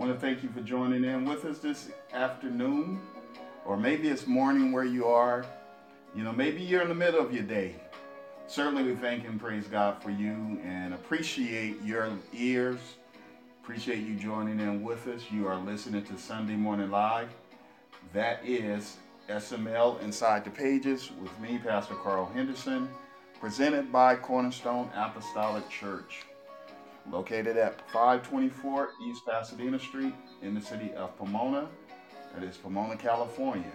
Want to thank you for joining in with us this afternoon, or maybe it's morning where you are. You know, maybe you're in the middle of your day. Certainly, we thank and praise God for you and appreciate your ears. Appreciate you joining in with us. You are listening to Sunday Morning Live. That is SML Inside the Pages with me, Pastor Carl Henderson, presented by Cornerstone Apostolic Church located at 524 East Pasadena Street in the city of Pomona. That is Pomona, California.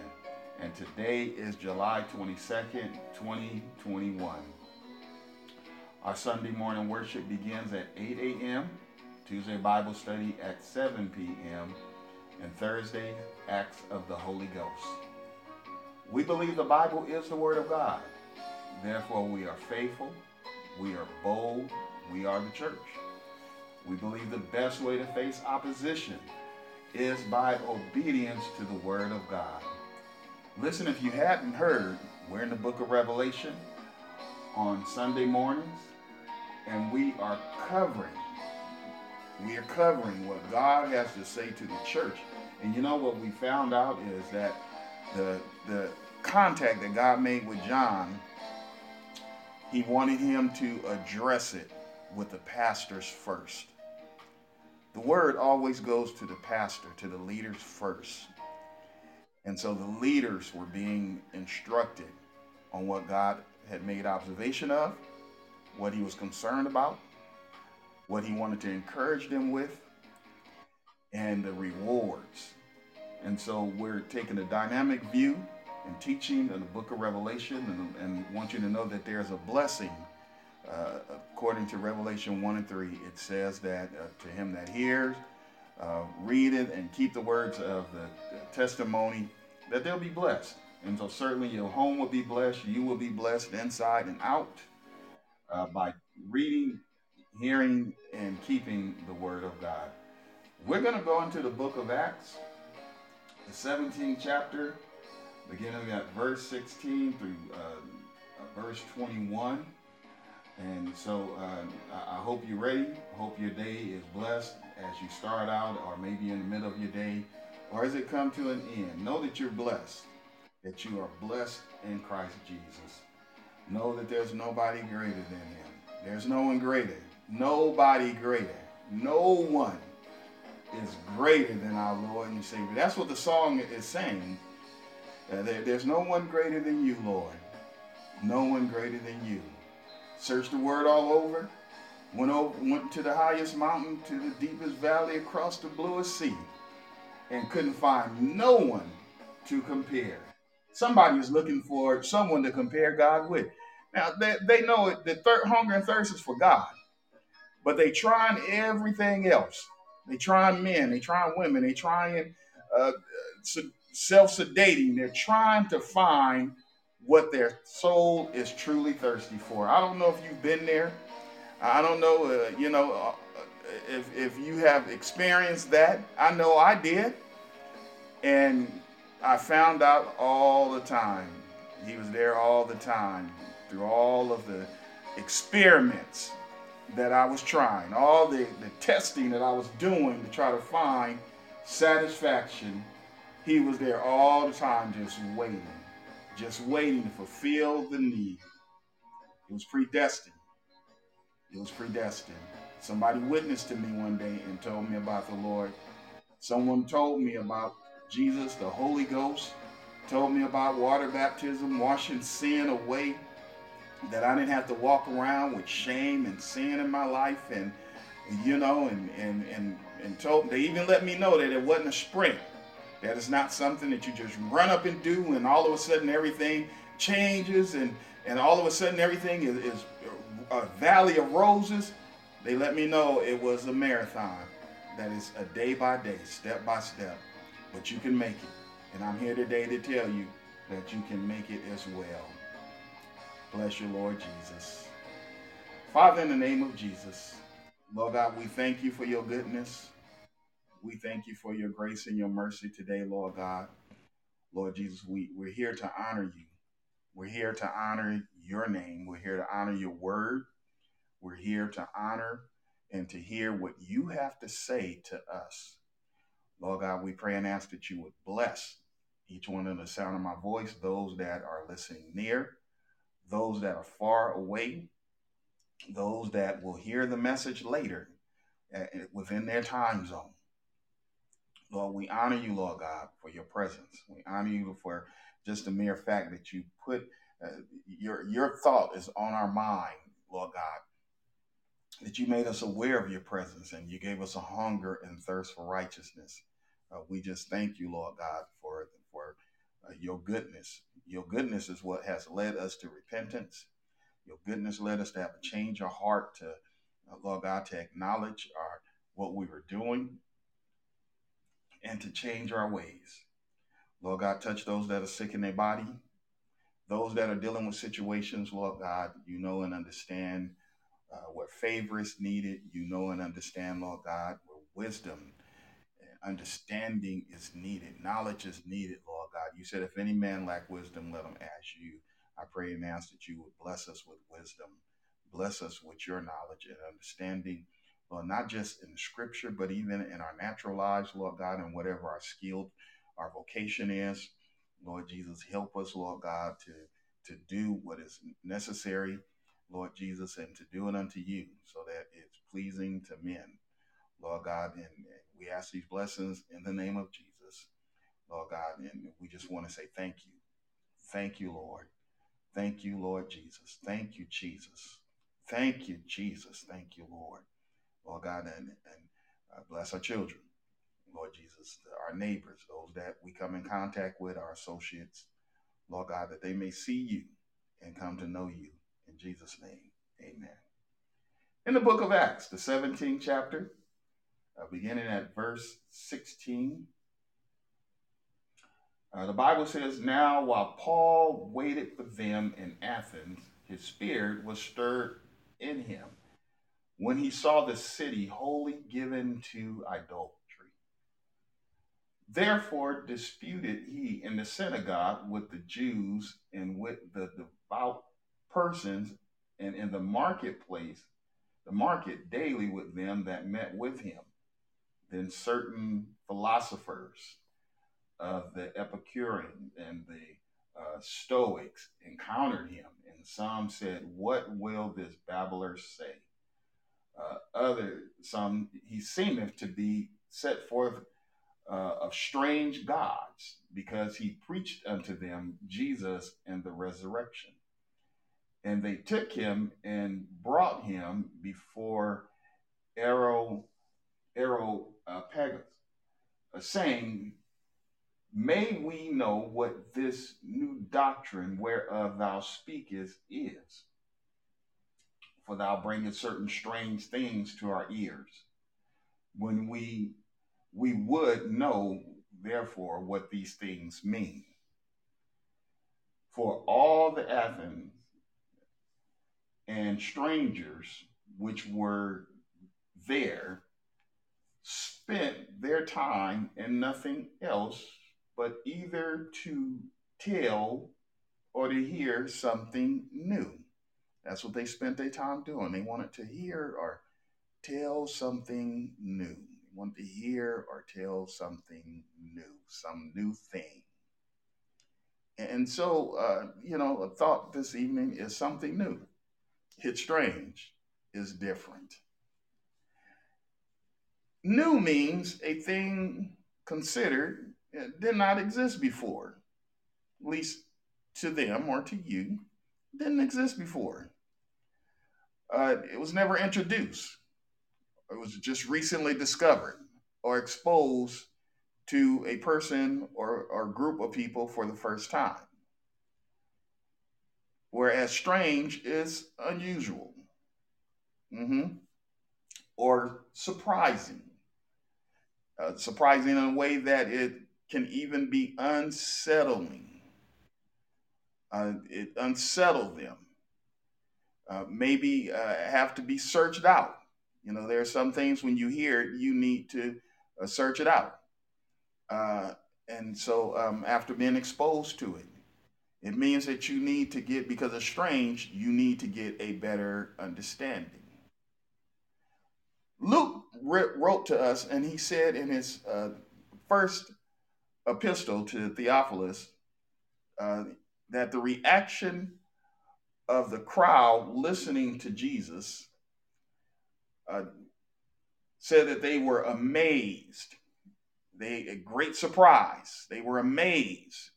And today is July 22nd, 2021. Our Sunday morning worship begins at 8 a.m., Tuesday Bible study at 7 p.m., and Thursday, Acts of the Holy Ghost. We believe the Bible is the Word of God. Therefore, we are faithful, we are bold, we are the church. We believe the best way to face opposition is by obedience to the Word of God. Listen, if you hadn't heard, we're in the book of Revelation on Sunday mornings, and we are covering, we are covering what God has to say to the church. And you know what we found out is that the the contact that God made with John, he wanted him to address it with the pastors first. The word always goes to the pastor, to the leaders first. And so the leaders were being instructed on what God had made observation of, what he was concerned about, what he wanted to encourage them with, and the rewards. And so we're taking a dynamic view and teaching in the book of Revelation and, and want you to know that there's a blessing uh, according to Revelation 1 and 3, it says that uh, to him that hears, uh, read it, and keep the words of the, the, testimony, that they'll be blessed. And so, certainly, your home will be blessed. You will be blessed inside and out uh, by reading, hearing, and keeping the word of God. We're going to go into the book of Acts, the 17th chapter, beginning at verse 16 through uh, verse 21. And so uh, I hope you're ready. Hope your day is blessed as you start out, or maybe in the middle of your day, or as it come to an end. Know that you're blessed, that you are blessed in Christ Jesus. Know that there's nobody greater than Him. There's no one greater. Nobody greater. No one is greater than our Lord and Savior. That's what the song is saying. Uh, there, there's no one greater than you, Lord. No one greater than you. Searched the word all over. Went over, went to the highest mountain, to the deepest valley, across the bluest sea, and couldn't find no one to compare. Somebody is looking for someone to compare God with. Now they, they know it, the thir- hunger and thirst is for God, but they trying everything else. They trying men, they trying women, they trying uh, self-sedating. They're trying to find what their soul is truly thirsty for. I don't know if you've been there. I don't know, uh, you know, uh, if, if you have experienced that. I know I did. And I found out all the time. He was there all the time through all of the experiments that I was trying, all the, the testing that I was doing to try to find satisfaction. He was there all the time just waiting just waiting to fulfill the need. It was predestined. It was predestined. Somebody witnessed to me one day and told me about the Lord. Someone told me about Jesus, the Holy Ghost, told me about water baptism, washing sin away, that I didn't have to walk around with shame and sin in my life and you know, and and and and told they even let me know that it wasn't a sprint. That is not something that you just run up and do, and all of a sudden everything changes, and, and all of a sudden everything is, is a valley of roses. They let me know it was a marathon. That is a day by day, step by step. But you can make it. And I'm here today to tell you that you can make it as well. Bless you, Lord Jesus. Father, in the name of Jesus, Lord God, we thank you for your goodness. We thank you for your grace and your mercy today, Lord God. Lord Jesus, we, we're here to honor you. We're here to honor your name. We're here to honor your word. We're here to honor and to hear what you have to say to us. Lord God, we pray and ask that you would bless each one in the sound of my voice, those that are listening near, those that are far away, those that will hear the message later uh, within their time zone. Lord, we honor you, Lord God, for your presence. We honor you for just the mere fact that you put uh, your your thought is on our mind, Lord God. That you made us aware of your presence and you gave us a hunger and thirst for righteousness. Uh, we just thank you, Lord God, for for uh, your goodness. Your goodness is what has led us to repentance. Your goodness led us to have a change of heart to, uh, Lord God, to acknowledge our what we were doing and to change our ways. Lord God, touch those that are sick in their body, those that are dealing with situations, Lord God, you know and understand uh, what favor is needed. You know and understand, Lord God, where wisdom and understanding is needed, knowledge is needed, Lord God. You said, if any man lack wisdom, let him ask you. I pray and ask that you would bless us with wisdom, bless us with your knowledge and understanding. Lord, not just in the scripture, but even in our natural lives, Lord God, and whatever our skill, our vocation is. Lord Jesus, help us, Lord God, to, to do what is necessary, Lord Jesus, and to do it unto you so that it's pleasing to men. Lord God, and we ask these blessings in the name of Jesus, Lord God, and we just want to say thank you. Thank you, Lord. Thank you, Lord Jesus. Thank you, Jesus. Thank you, Jesus. Thank you, Lord. Lord God, and, and uh, bless our children. Lord Jesus, our neighbors, those that we come in contact with, our associates, Lord God, that they may see you and come to know you. In Jesus' name, amen. In the book of Acts, the 17th chapter, uh, beginning at verse 16, uh, the Bible says, Now while Paul waited for them in Athens, his spirit was stirred in him when he saw the city wholly given to idolatry. Therefore disputed he in the synagogue with the Jews and with the devout persons, and in the marketplace, the market daily with them that met with him. Then certain philosophers of the Epicurean and the uh, Stoics encountered him, and some said, What will this babbler say? Uh, other some he seemeth to be set forth uh, of strange gods because he preached unto them Jesus and the resurrection. And they took him and brought him before Aro, Areopagus, uh, saying, May we know what this new doctrine whereof thou speakest is for thou bringest certain strange things to our ears. When we we would know, therefore, what these things mean. For all the Athens and strangers which were there spent their time in nothing else but either to tell or to hear something new. That's what they spent their time doing. They wanted to hear or tell something new. They wanted to hear or tell something new, some new thing. And so, uh, you know, a thought this evening is something new. It's strange, it's different. New means a thing considered did not exist before, at least to them or to you, didn't exist before uh, it was never introduced. It was just recently discovered or exposed to a person or, or group of people for the first time. Whereas strange is unusual mm-hmm. or surprising. Uh, surprising in a way that it can even be unsettling. Uh, it unsettled them uh, maybe uh, have to be searched out. You know, there are some things when you hear it, you need to uh, search it out. Uh, and so, um, after being exposed to it, it means that you need to get, because it's strange, you need to get a better understanding. Luke wrote to us, and he said in his uh, first epistle to Theophilus that the reaction of the crowd listening to Jesus uh, said that they were amazed. They a great surprise. They were amazed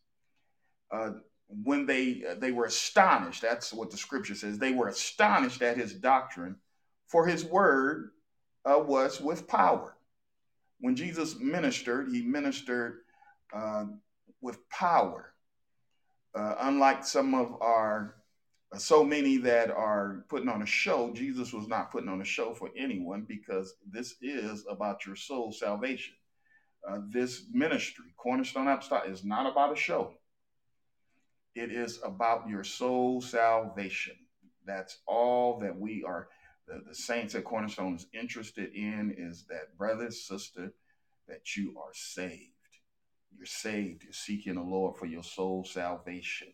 uh, when they uh, they were astonished. That's what the scripture says. They were astonished at his doctrine, for his word uh, was with power. When Jesus ministered, he ministered uh, with power. Uh, unlike some of our so many that are putting on a show, Jesus was not putting on a show for anyone because this is about your soul salvation. Uh, this ministry, Cornerstone Apostolic, is not about a show. It is about your soul salvation. That's all that we are, the, the saints at Cornerstone is interested in is that brother, sister, that you are saved. You're saved. You're seeking the Lord for your soul salvation.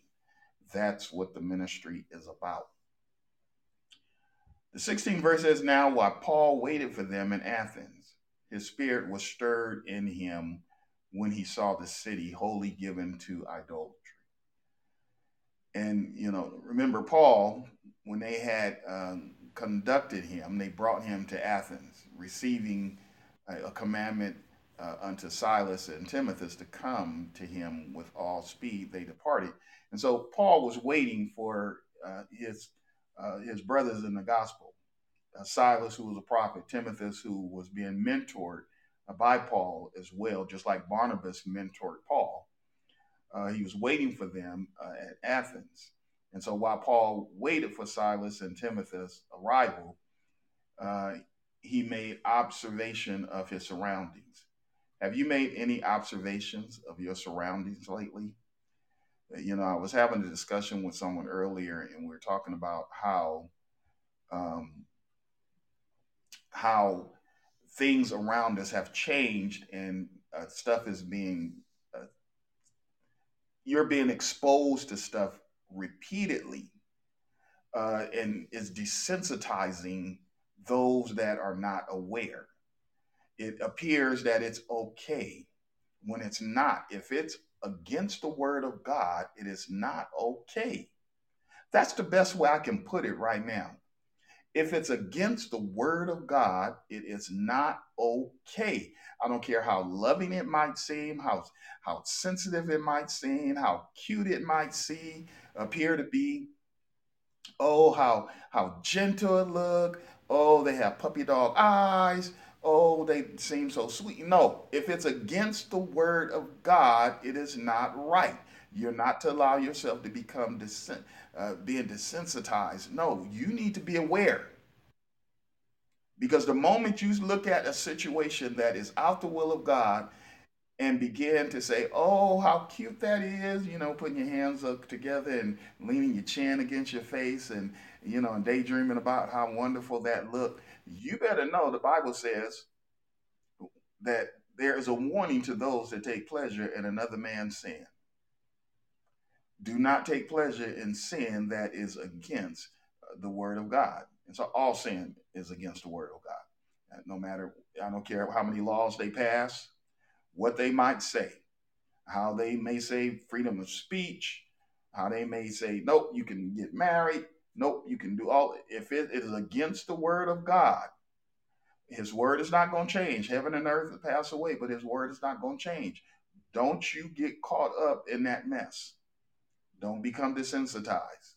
That's what the ministry is about. The 16th verse says, Now while Paul waited for them in Athens, his spirit was stirred in him when he saw the city wholly given to idolatry. And, you know, remember Paul, when they had um, conducted him, they brought him to Athens, receiving a, a commandment uh, unto Silas and Timothy to come to him with all speed, they departed. And so Paul was waiting for uh, his uh, his brothers in the gospel, uh, Silas, who was a prophet, Timothy, who was being mentored uh, by Paul as well, just like Barnabas mentored Paul. Uh, he was waiting for them at Athens. And so while Paul waited for Silas and Timothy's arrival, he made observation of his surroundings. Have you made any observations of your surroundings lately? You know, I was having a discussion with someone earlier, and we were talking about how um, how things around us have changed, and uh, stuff is being uh, you're being exposed to stuff repeatedly, uh, and is desensitizing those that are not aware it appears that it's okay when it's not. If it's against the word of God, it is not okay. That's the best way I can put it right now. If it's against the word of God, it is not okay. I don't care how loving it might seem, how, how sensitive it might seem, how cute it might see, appear to be. Oh, how how gentle it look. Oh, they have puppy dog eyes oh, they seem so sweet. No, if it's against the word of God, it is not right. You're not to allow yourself to become desen- uh, being desensitized. No, you need to be aware. Because the moment you look at a situation that is out the will of God and begin to say, oh, how cute that is, you know, putting your hands up together and leaning your chin against your face and, you know, and daydreaming about how wonderful that looked, you better know the Bible says that there is a warning to those that take pleasure in another man's sin. Do not take pleasure in sin that is against uh, the word of God. And so all sin is against the word of God. No matter, I don't care how many laws they pass, what they might say, how they may say freedom of speech, how they may say, nope, you can get married, Nope, you can do all. If it is against the word of God, his word is not going to change. Heaven and earth will pass away, but his word is not going to change. Don't you get caught up in that mess. Don't become desensitized.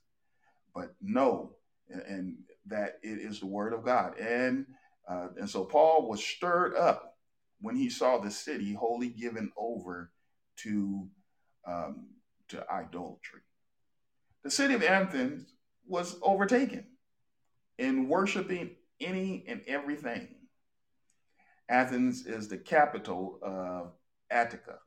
But know and, and that it is the word of God. And uh, and so Paul was stirred up when he saw the city wholly given over to um, to idolatry. The city of Athens was overtaken in worshiping any and everything. Athens is the capital of Attica,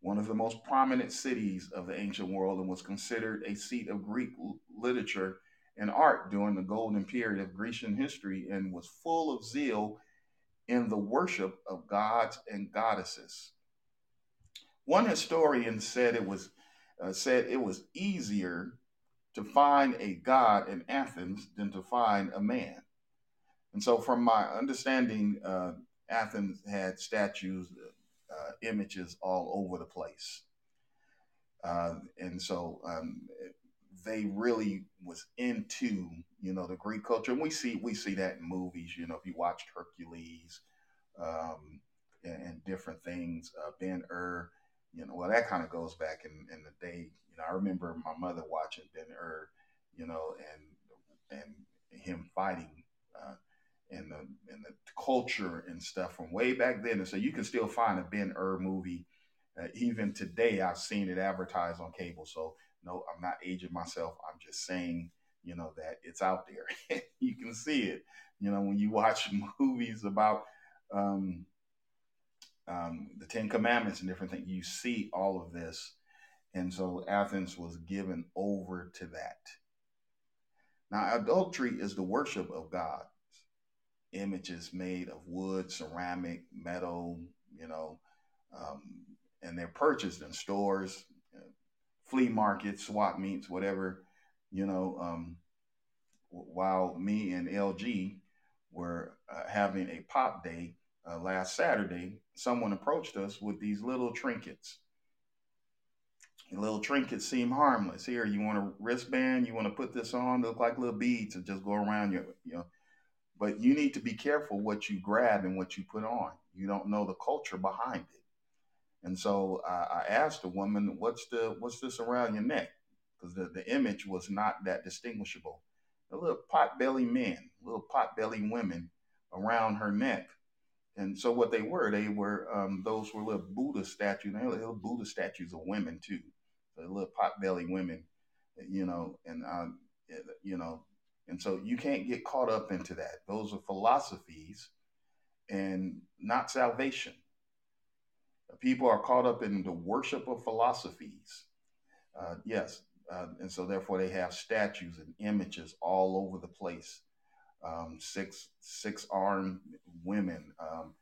one of the most prominent cities of the ancient world, and was considered a seat of Greek literature and art during the golden period of Grecian history and was full of zeal in the worship of gods and goddesses. One historian said it was uh, said it was easier to find a God in Athens than to find a man. And so, from my understanding, uh, Athens had statues, uh, images all over the place. Uh, and so um, they really was into you know the Greek culture, and we see we see that in movies. You know, if you watched Hercules um, and, and, different things, uh, Ben Hur, you know, well that kind of goes back in, in the day. You know, I remember my mother watching Ben Hur, you know, and and him fighting. Uh, and the and the culture and stuff from way back then, and so you can still find a Ben Hur movie uh, even today. I've seen it advertised on cable, so no, I'm not aging myself. I'm just saying, you know, that it's out there. you can see it. You know, when you watch movies about um, um, the Ten Commandments and different things, you see all of this. And so Athens was given over to that. Now, adultery is the worship of God. Images made of wood, ceramic, metal, you know, um, and they're purchased in stores, flea markets, swap meets, whatever, you know. Um, while me and LG were uh, having a pop day uh, last Saturday, someone approached us with these little trinkets. The little trinkets seem harmless. Here, you want a wristband? You want to put this on? Look like little beads that just go around your, you know. But you need to be careful what you grab and what you put on. You don't know the culture behind it. And so I, I asked the woman, "What's the what's this around your neck?" Because the, the image was not that distinguishable. A little pot belly men, little pot belly women around her neck. And so what they were, they were um, those were little Buddha statues. They were little Buddha statues of women too, the little pot belly women, you know, and um, you know, and so you can't get caught up into that. Those are philosophies, and not salvation. People are caught up in the worship of philosophies. Uh, yes, uh, and so therefore they have statues and images all over the place. Um, six six armed women, um,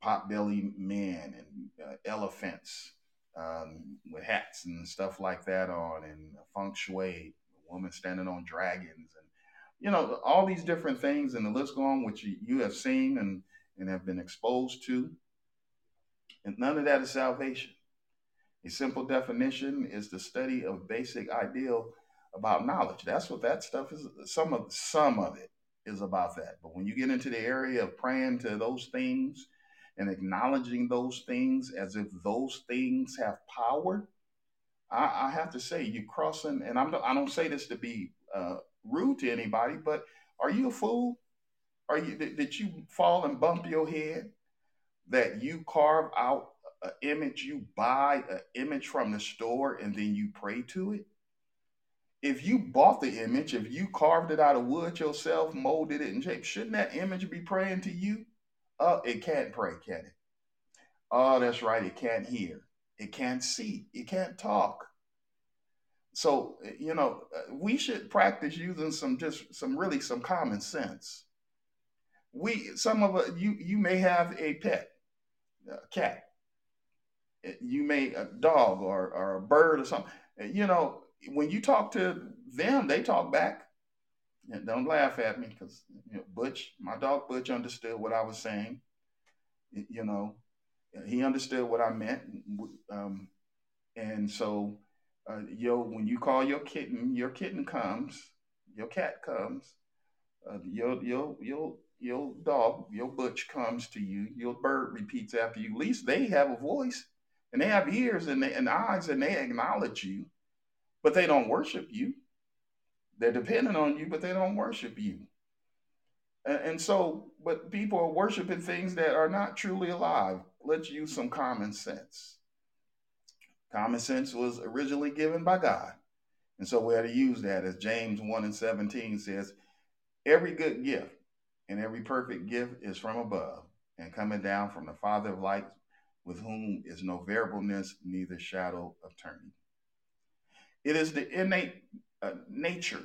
pot belly men, and uh, elephants um, with hats and stuff like that on, and feng shui, a woman standing on dragons, and you know all these different things, and the list go on, which you, you have seen and and have been exposed to. And none of that is salvation. A simple definition is the study of basic ideal about knowledge. That's what that stuff is. Some of some of it is about that. But when you get into the area of praying to those things and acknowledging those things as if those things have power, I, I have to say you're crossing. And I'm I don't say this to be uh, rude to anybody, but are you a fool? Are you did, did you fall and bump your head? that you carve out an image, you buy an image from the store and then you pray to it? If you bought the image, if you carved it out of wood yourself, molded it in shape, shouldn't that image be praying to you? Uh, it can't pray, can it? Oh, that's right. It can't hear. It can't see. It can't talk. So, you know, uh, we should practice using some just some really some common sense. We some of us you you may have a pet a cat. You may a dog or, or a bird or something. You know, when you talk to them, they talk back. And don't laugh at me because you know, Butch, my dog Butch, understood what I was saying. You know, he understood what I meant, um, and so uh, yo, when you call your kitten, your kitten comes, your cat comes, uh, your your your your dog, your butch comes to you, your bird repeats after you. At least they have a voice and they have ears and, they, and eyes and they acknowledge you, but they don't worship you. They're dependent on you, but they don't worship you. And, and so, but people are worshiping things that are not truly alive. Let's use some common sense. Common sense was originally given by God. And so we had to use that as James 1 and 17 says, every good gift and every perfect gift is from above and coming down from the Father of lights, with whom is no variableness, neither shadow of turning. It is the innate uh, nature,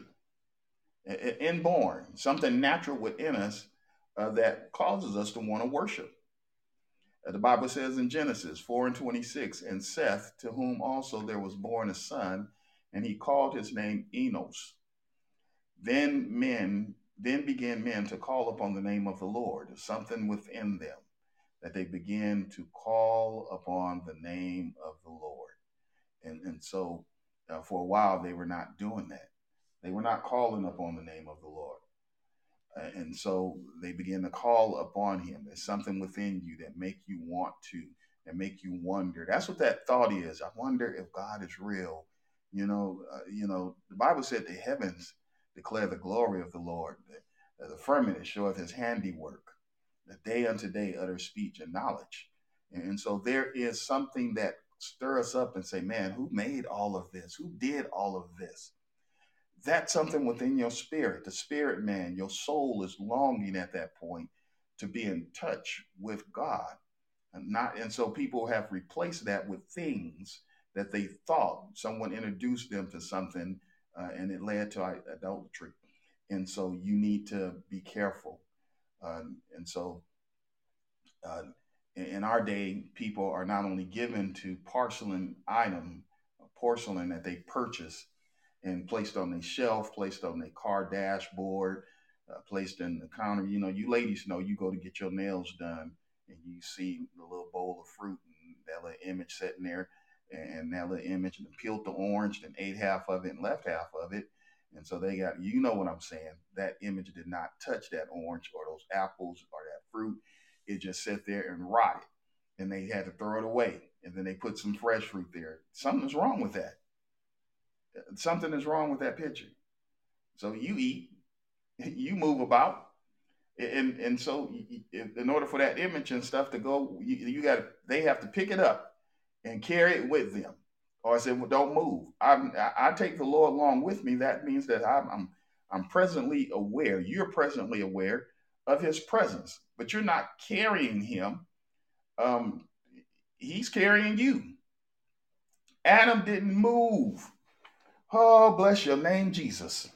inborn, something natural within us uh, that causes us to want to worship. Uh, the Bible says in Genesis 4 and 26, and Seth, to whom also there was born a son, and he called his name Enos. Then men then began men to call upon the name of the Lord, something within them that they begin to call upon the name of the Lord. And, and so uh, for a while, they were not doing that. They were not calling upon the name of the Lord. Uh, and so they begin to call upon him. There's something within you that make you want to, that make you wonder. That's what that thought is. I wonder if God is real. You know, uh, you know, the Bible said the heavens declare the glory of the Lord. The, the firmament showeth his handiwork. The day unto day utter speech and knowledge. And so there is something that stir us up and say, man, who made all of this? Who did all of this? That's something within your spirit, the spirit man, your soul is longing at that point to be in touch with God. And not and so people have replaced that with things that they thought someone introduced them to something uh, and it led to adultery. And so you need to be careful. Uh, and so uh, in our day, people are not only given to porcelain item, porcelain that they purchase and placed on their shelf, placed on their car dashboard, uh, placed in the counter. You know, you ladies know you go to get your nails done and you see the little bowl of fruit and that little image sitting there and that little image and peeled the orange and ate half of it and left half of it. And so they got, you know what I'm saying? That image did not touch that orange or those apples or that fruit it just sat there and rotted. And they had to throw it away. And then they put some fresh fruit there. Something's wrong with that. Something is wrong with that picture. So you eat. You move about. And and so in order for that image and stuff to go you, you got they have to pick it up and carry it with them. Or I said well, don't move. I, I take the Lord along with me. That means that I'm, I'm I'm presently aware. You're presently aware of his presence, but you're not carrying him. Um, he's carrying you. Adam didn't move. Oh, bless your name, Jesus.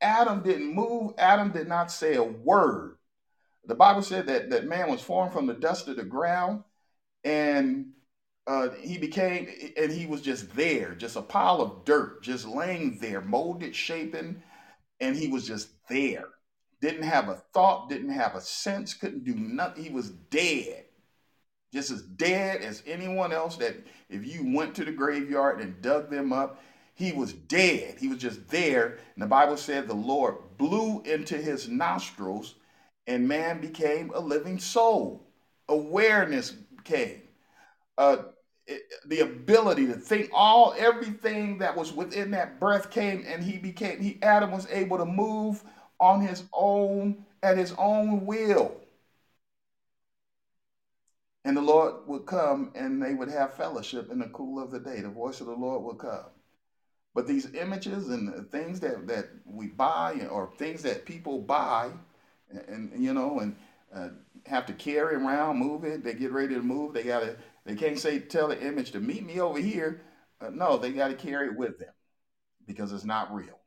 Adam didn't move. Adam did not say a word. The Bible said that, that man was formed from the dust of the ground and uh, he became, and he was just there, just a pile of dirt, just laying there, molded, shaping, and he was just there didn't have a thought, didn't have a sense, couldn't do nothing. He was dead, just as dead as anyone else that if you went to the graveyard and dug them up, he was dead. He was just there. And the Bible said the Lord blew into his nostrils and man became a living soul. Awareness came. Uh, the ability to think all everything that was within that breath came and he became he adam was able to move on his own at his own will. And the Lord would come and they would have fellowship in the cool of the day. The voice of the Lord would come. But these images and things that, that we buy or things that people buy and, and you know and uh, have to carry around, move it, they get ready to move, they gotta they can't say tell the image to meet me over here. Uh, no, they got to carry it with them because it's not real.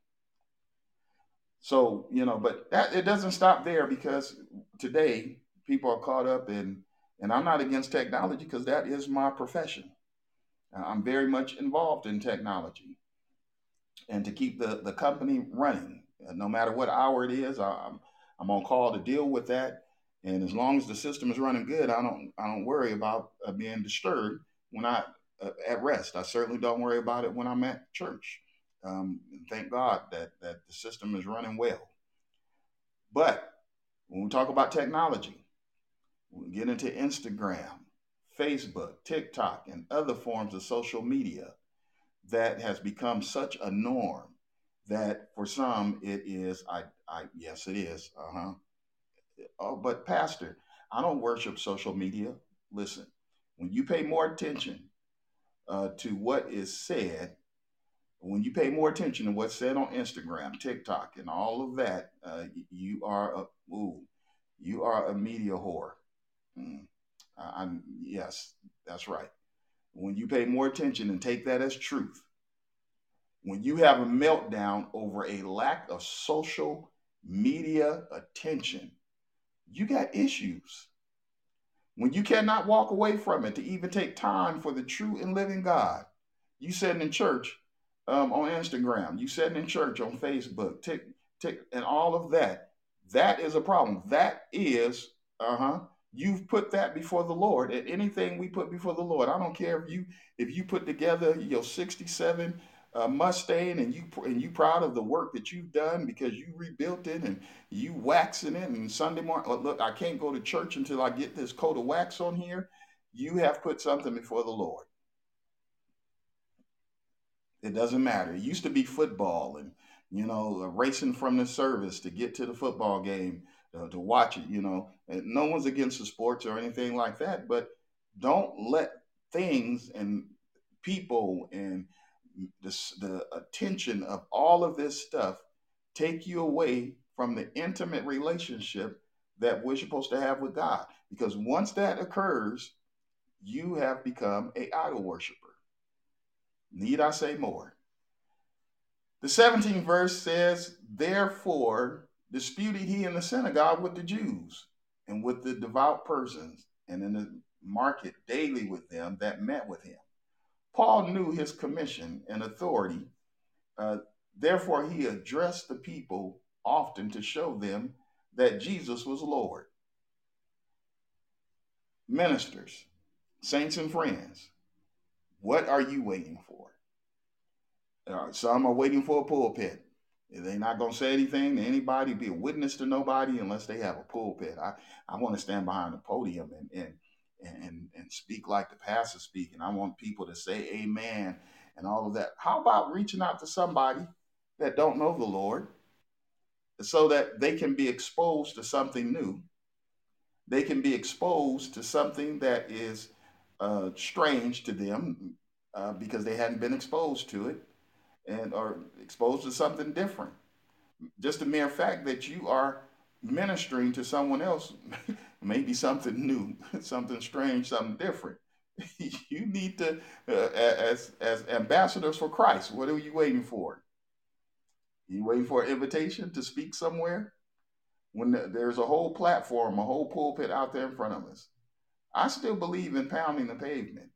So, you know, but that it doesn't stop there because today people are caught up in, and I'm not against technology because that is my profession. I'm very much involved in technology and to keep the, the company running. Uh, no matter what hour it is, I'm, I'm on call to deal with that. And as long as the system is running good, I don't I don't worry about uh, being disturbed when I uh, at rest. I certainly don't worry about it when I'm at church. Um, thank God that, that the system is running well. But when we talk about technology, we get into Instagram, Facebook, TikTok, and other forms of social media that has become such a norm that for some it is, I, I yes, it is. Uh huh. Oh, but Pastor, I don't worship social media. Listen, when you pay more attention uh, to what is said when you pay more attention to what's said on Instagram, TikTok, and all of that, uh, you are a ooh, you are a media whore. Mm. I'm, yes, that's right. When you pay more attention and take that as truth, when you have a meltdown over a lack of social media attention, you got issues. When you cannot walk away from it to even take time for the true and living God, you sitting in church um, on Instagram, you sitting in church on Facebook, tick, tick, and all of that. That is a problem. That is, uh huh, You've put that before the Lord. And anything we put before the Lord, I don't care if you if you put together your 67 uh, Mustang and you and you proud of the work that you've done because you rebuilt it and you waxing it and Sunday morning. oh, Look, I can't go to church until I get this coat of wax on here. You have put something before the Lord. It doesn't matter. It used to be football and, you know, uh, racing from the service to get to the football game uh, to watch it, you know. And no one's against the sports or anything like that, but don't let things and people and the attention of all of this stuff take you away from the intimate relationship that we're supposed to have with God. Because once that occurs, you have become a idol worshiper. Need I say more? The 17th verse says, Therefore disputed he in the synagogue with the Jews and with the devout persons, and in the market daily with them that met with him. Paul knew his commission and authority. Uh, therefore, he addressed the people often to show them that Jesus was Lord. Ministers, saints, and friends, what are you waiting for? Uh, some are waiting for a pulpit. They're not going to say anything to anybody, be a witness to nobody unless they have a pulpit. I, I want to stand behind the podium and, and and, and speak like the pastor speaking. I want people to say amen and all of that. How about reaching out to somebody that don't know the Lord so that they can be exposed to something new? They can be exposed to something that is uh, strange to them uh, because they hadn't been exposed to it and are exposed to something different. Just the mere fact that you are ministering to someone else maybe something new, something strange, something different. you need to, uh, as as ambassadors for Christ. What are you waiting for? You waiting for an invitation to speak somewhere? When the, there's a whole platform, a whole pulpit out there in front of us. I still believe in pounding the pavement,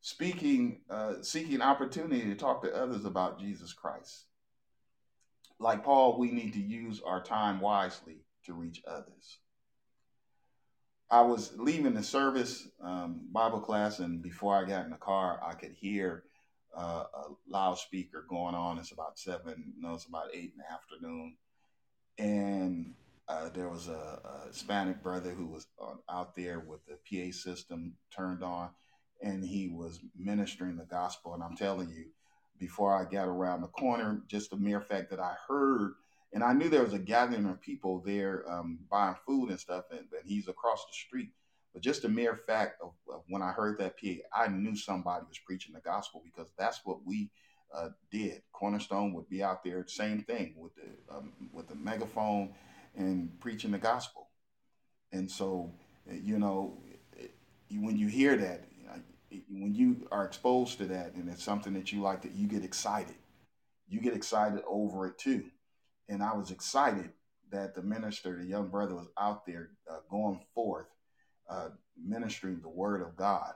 speaking, uh, seeking opportunity to talk to others about Jesus Christ. Like Paul, we need to use our time wisely to reach others. I was leaving the service um, Bible class, and before I got in the car, I could hear uh, a loudspeaker going on. It's about seven, no, it's about eight in the afternoon, and uh, there was a, a, Hispanic brother who was on, out there with the PA system turned on, and he was ministering the gospel. And I'm telling you, before I got around the corner, just the mere fact that I heard and I knew there was a gathering of people there um, buying food and stuff, and, and, he's across the street. But just the mere fact of, of, when I heard that PA, I knew somebody was preaching the gospel because that's what we uh, did. Cornerstone would be out there, same thing with the um, with the megaphone and preaching the gospel. And so, you know, when you hear that, when you are exposed to that, and it's something that you like, that you get excited. You get excited over it too and I was excited that the minister, the young brother, was out there uh, going forth, uh, ministering the word of God.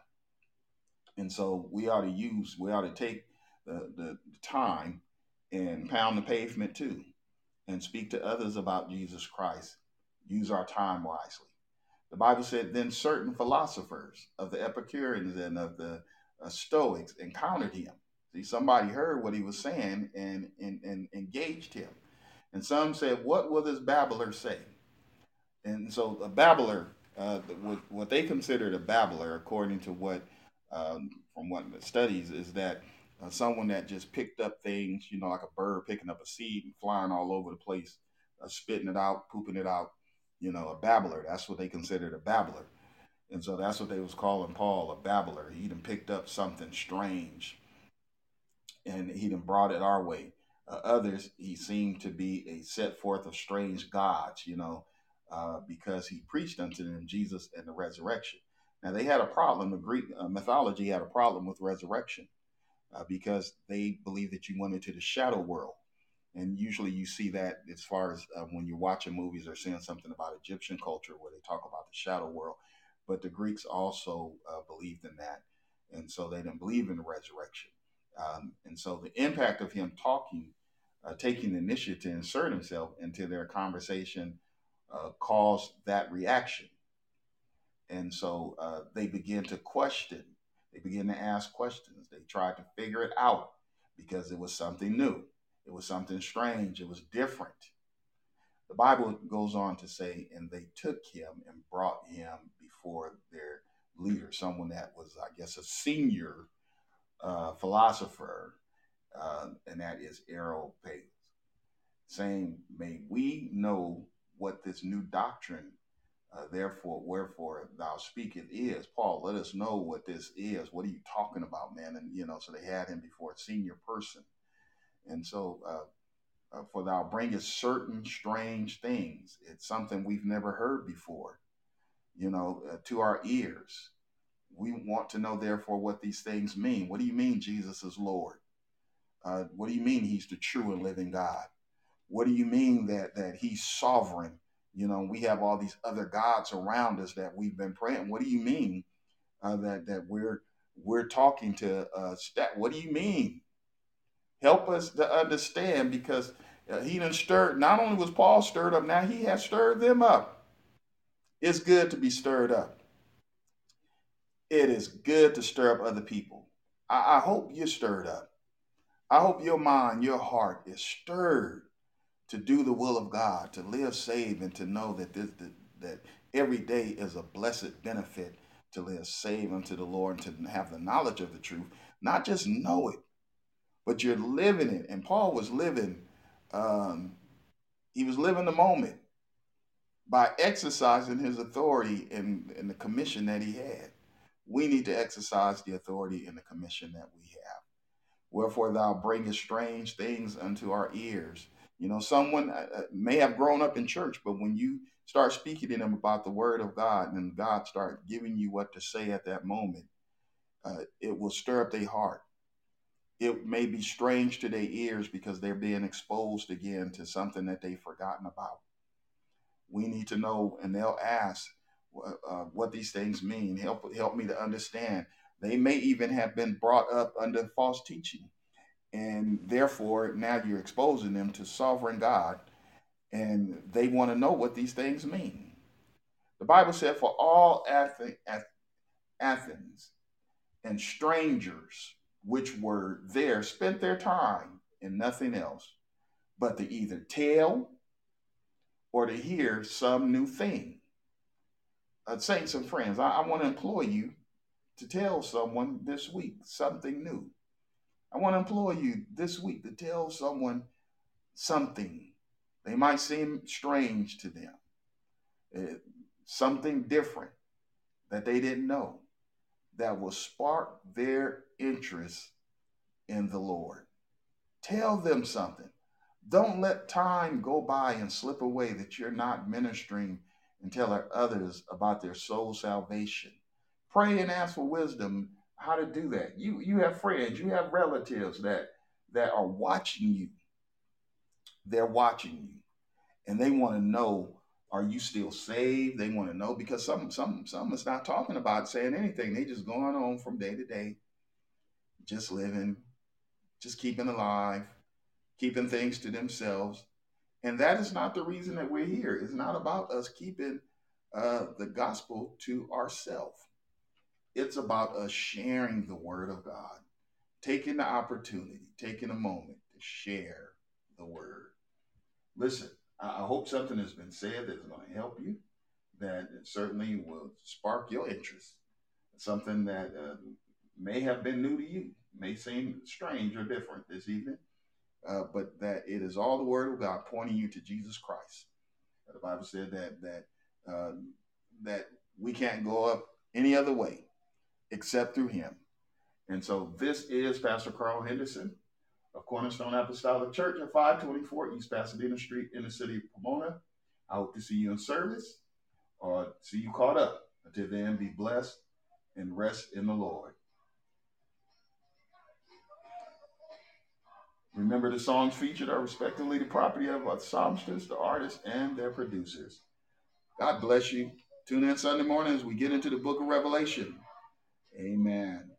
And so we ought to use, we ought to take the, the, the time and pound the pavement too, and speak to others about Jesus Christ. Use our time wisely. The Bible said, then certain philosophers of the Epicureans and of the uh, Stoics encountered him. See, somebody heard what he was saying and, and, and engaged him. And some said, What will this babbler say? And so a babbler, uh, what, what they considered a babbler, according to what, um, from what studies, is that uh, someone that just picked up things, you know, like a bird picking up a seed and flying all over the place, uh, spitting it out, pooping it out, you know, a babbler. That's what they considered a babbler. And so that's what they was calling Paul a babbler. He done picked up something strange and he done brought it our way uh, others, he seemed to be a set forth of strange gods, you know, uh, because he preached unto them Jesus and the resurrection. Now, they had a problem, the Greek uh, mythology had a problem with resurrection uh, because they believe that you went into the shadow world. And usually you see that as far as uh, when you're watching movies or seeing something about Egyptian culture where they talk about the shadow world. But the Greeks also uh, believed in that. And so they didn't believe in the resurrection. Um, and so the impact of him talking uh, taking the initiative to insert himself into their conversation uh, caused that reaction. And so uh, they begin to question. They begin to ask questions. They tried to figure it out because it was something new. It was something strange. It was different. The Bible goes on to say, and they took him and brought him before their leader, someone that was, I guess, a senior uh, philosopher, uh, and that is Errol Areopagus, saying, May we know what this new doctrine, uh, therefore, wherefore thou speakest is. Paul, let us know what this is. What are you talking about, man? And, you know, so they had him before a senior person. And so, uh, uh, for thou bringest certain strange things. It's something we've never heard before, you know, uh, to our ears. We want to know, therefore, what these things mean. What do you mean Jesus is Lord? Uh, what do you mean he's the true and living God? What do you mean that that he's sovereign? You know, we have all these other gods around us that we've been praying. What do you mean uh, that that we're we're talking to uh, stat? What do you mean? Help us to understand because uh, he done stirred. Not only was Paul stirred up, now he has stirred them up. It's good to be stirred up it is good to stir up other people. I, I hope you're stirred up. I hope your mind, your heart is stirred to do the will of God, to live saved, and to know that this that, that every day is a blessed benefit to live saved unto the Lord and to have the knowledge of the truth. Not just know it, but you're living it. And Paul was living, um, he was living the moment by exercising his authority in the commission that he had we need to exercise the authority and the commission that we have. Wherefore thou bringest strange things unto our ears. You know, someone uh, uh, may have grown up in church, but when you start speaking to them about the word of God and God start giving you what to say at that moment, uh, it will stir up their heart. It may be strange to their ears because they're being exposed again to something that they've forgotten about. We need to know, and they'll ask, uh, what these things mean. Help help me to understand. They may even have been brought up under false teaching, and therefore now you're exposing them to sovereign God, and they want to know what these things mean. The Bible said, "For all Athens and strangers which were there spent their time in nothing else but to either tell or to hear some new thing." uh, saints and friends, I, I want to employ you to tell someone this week something new. I want to employ you this week to tell someone something. They might seem strange to them, uh, something different that they didn't know that will spark their interest in the Lord. Tell them something. Don't let time go by and slip away that you're not ministering and tell others about their soul salvation. Pray and ask for wisdom how to do that. You you have friends, you have relatives that that are watching you. They're watching you. And they want to know are you still saved? They want to know because some some some is not talking about saying anything. They just going on from day to day, just living, just keeping alive, keeping things to themselves. And that is not the reason that we're here. It's not about us keeping uh, the gospel to ourselves. It's about us sharing the word of God, taking the opportunity, taking a moment to share the word. Listen, I hope something has been said that is going to help you, that certainly will spark your interest. Something that uh, may have been new to you, may seem strange or different this evening uh, but that it is all the Word of God pointing you to Jesus Christ. The Bible said that that uh, that we can't go up any other way except through Him. And so this is Pastor Carl Henderson of Cornerstone Apostolic Church at 524 East Pasadena Street in the city of Pomona. I hope to see you in service or see you caught up. Until then, be blessed and rest in the Lord. Remember, the songs featured are respectively the property of the songsters, the artists, and their producers. God bless you. Tune in Sunday morning as we get into the book of Revelation. Amen.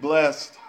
Blessed.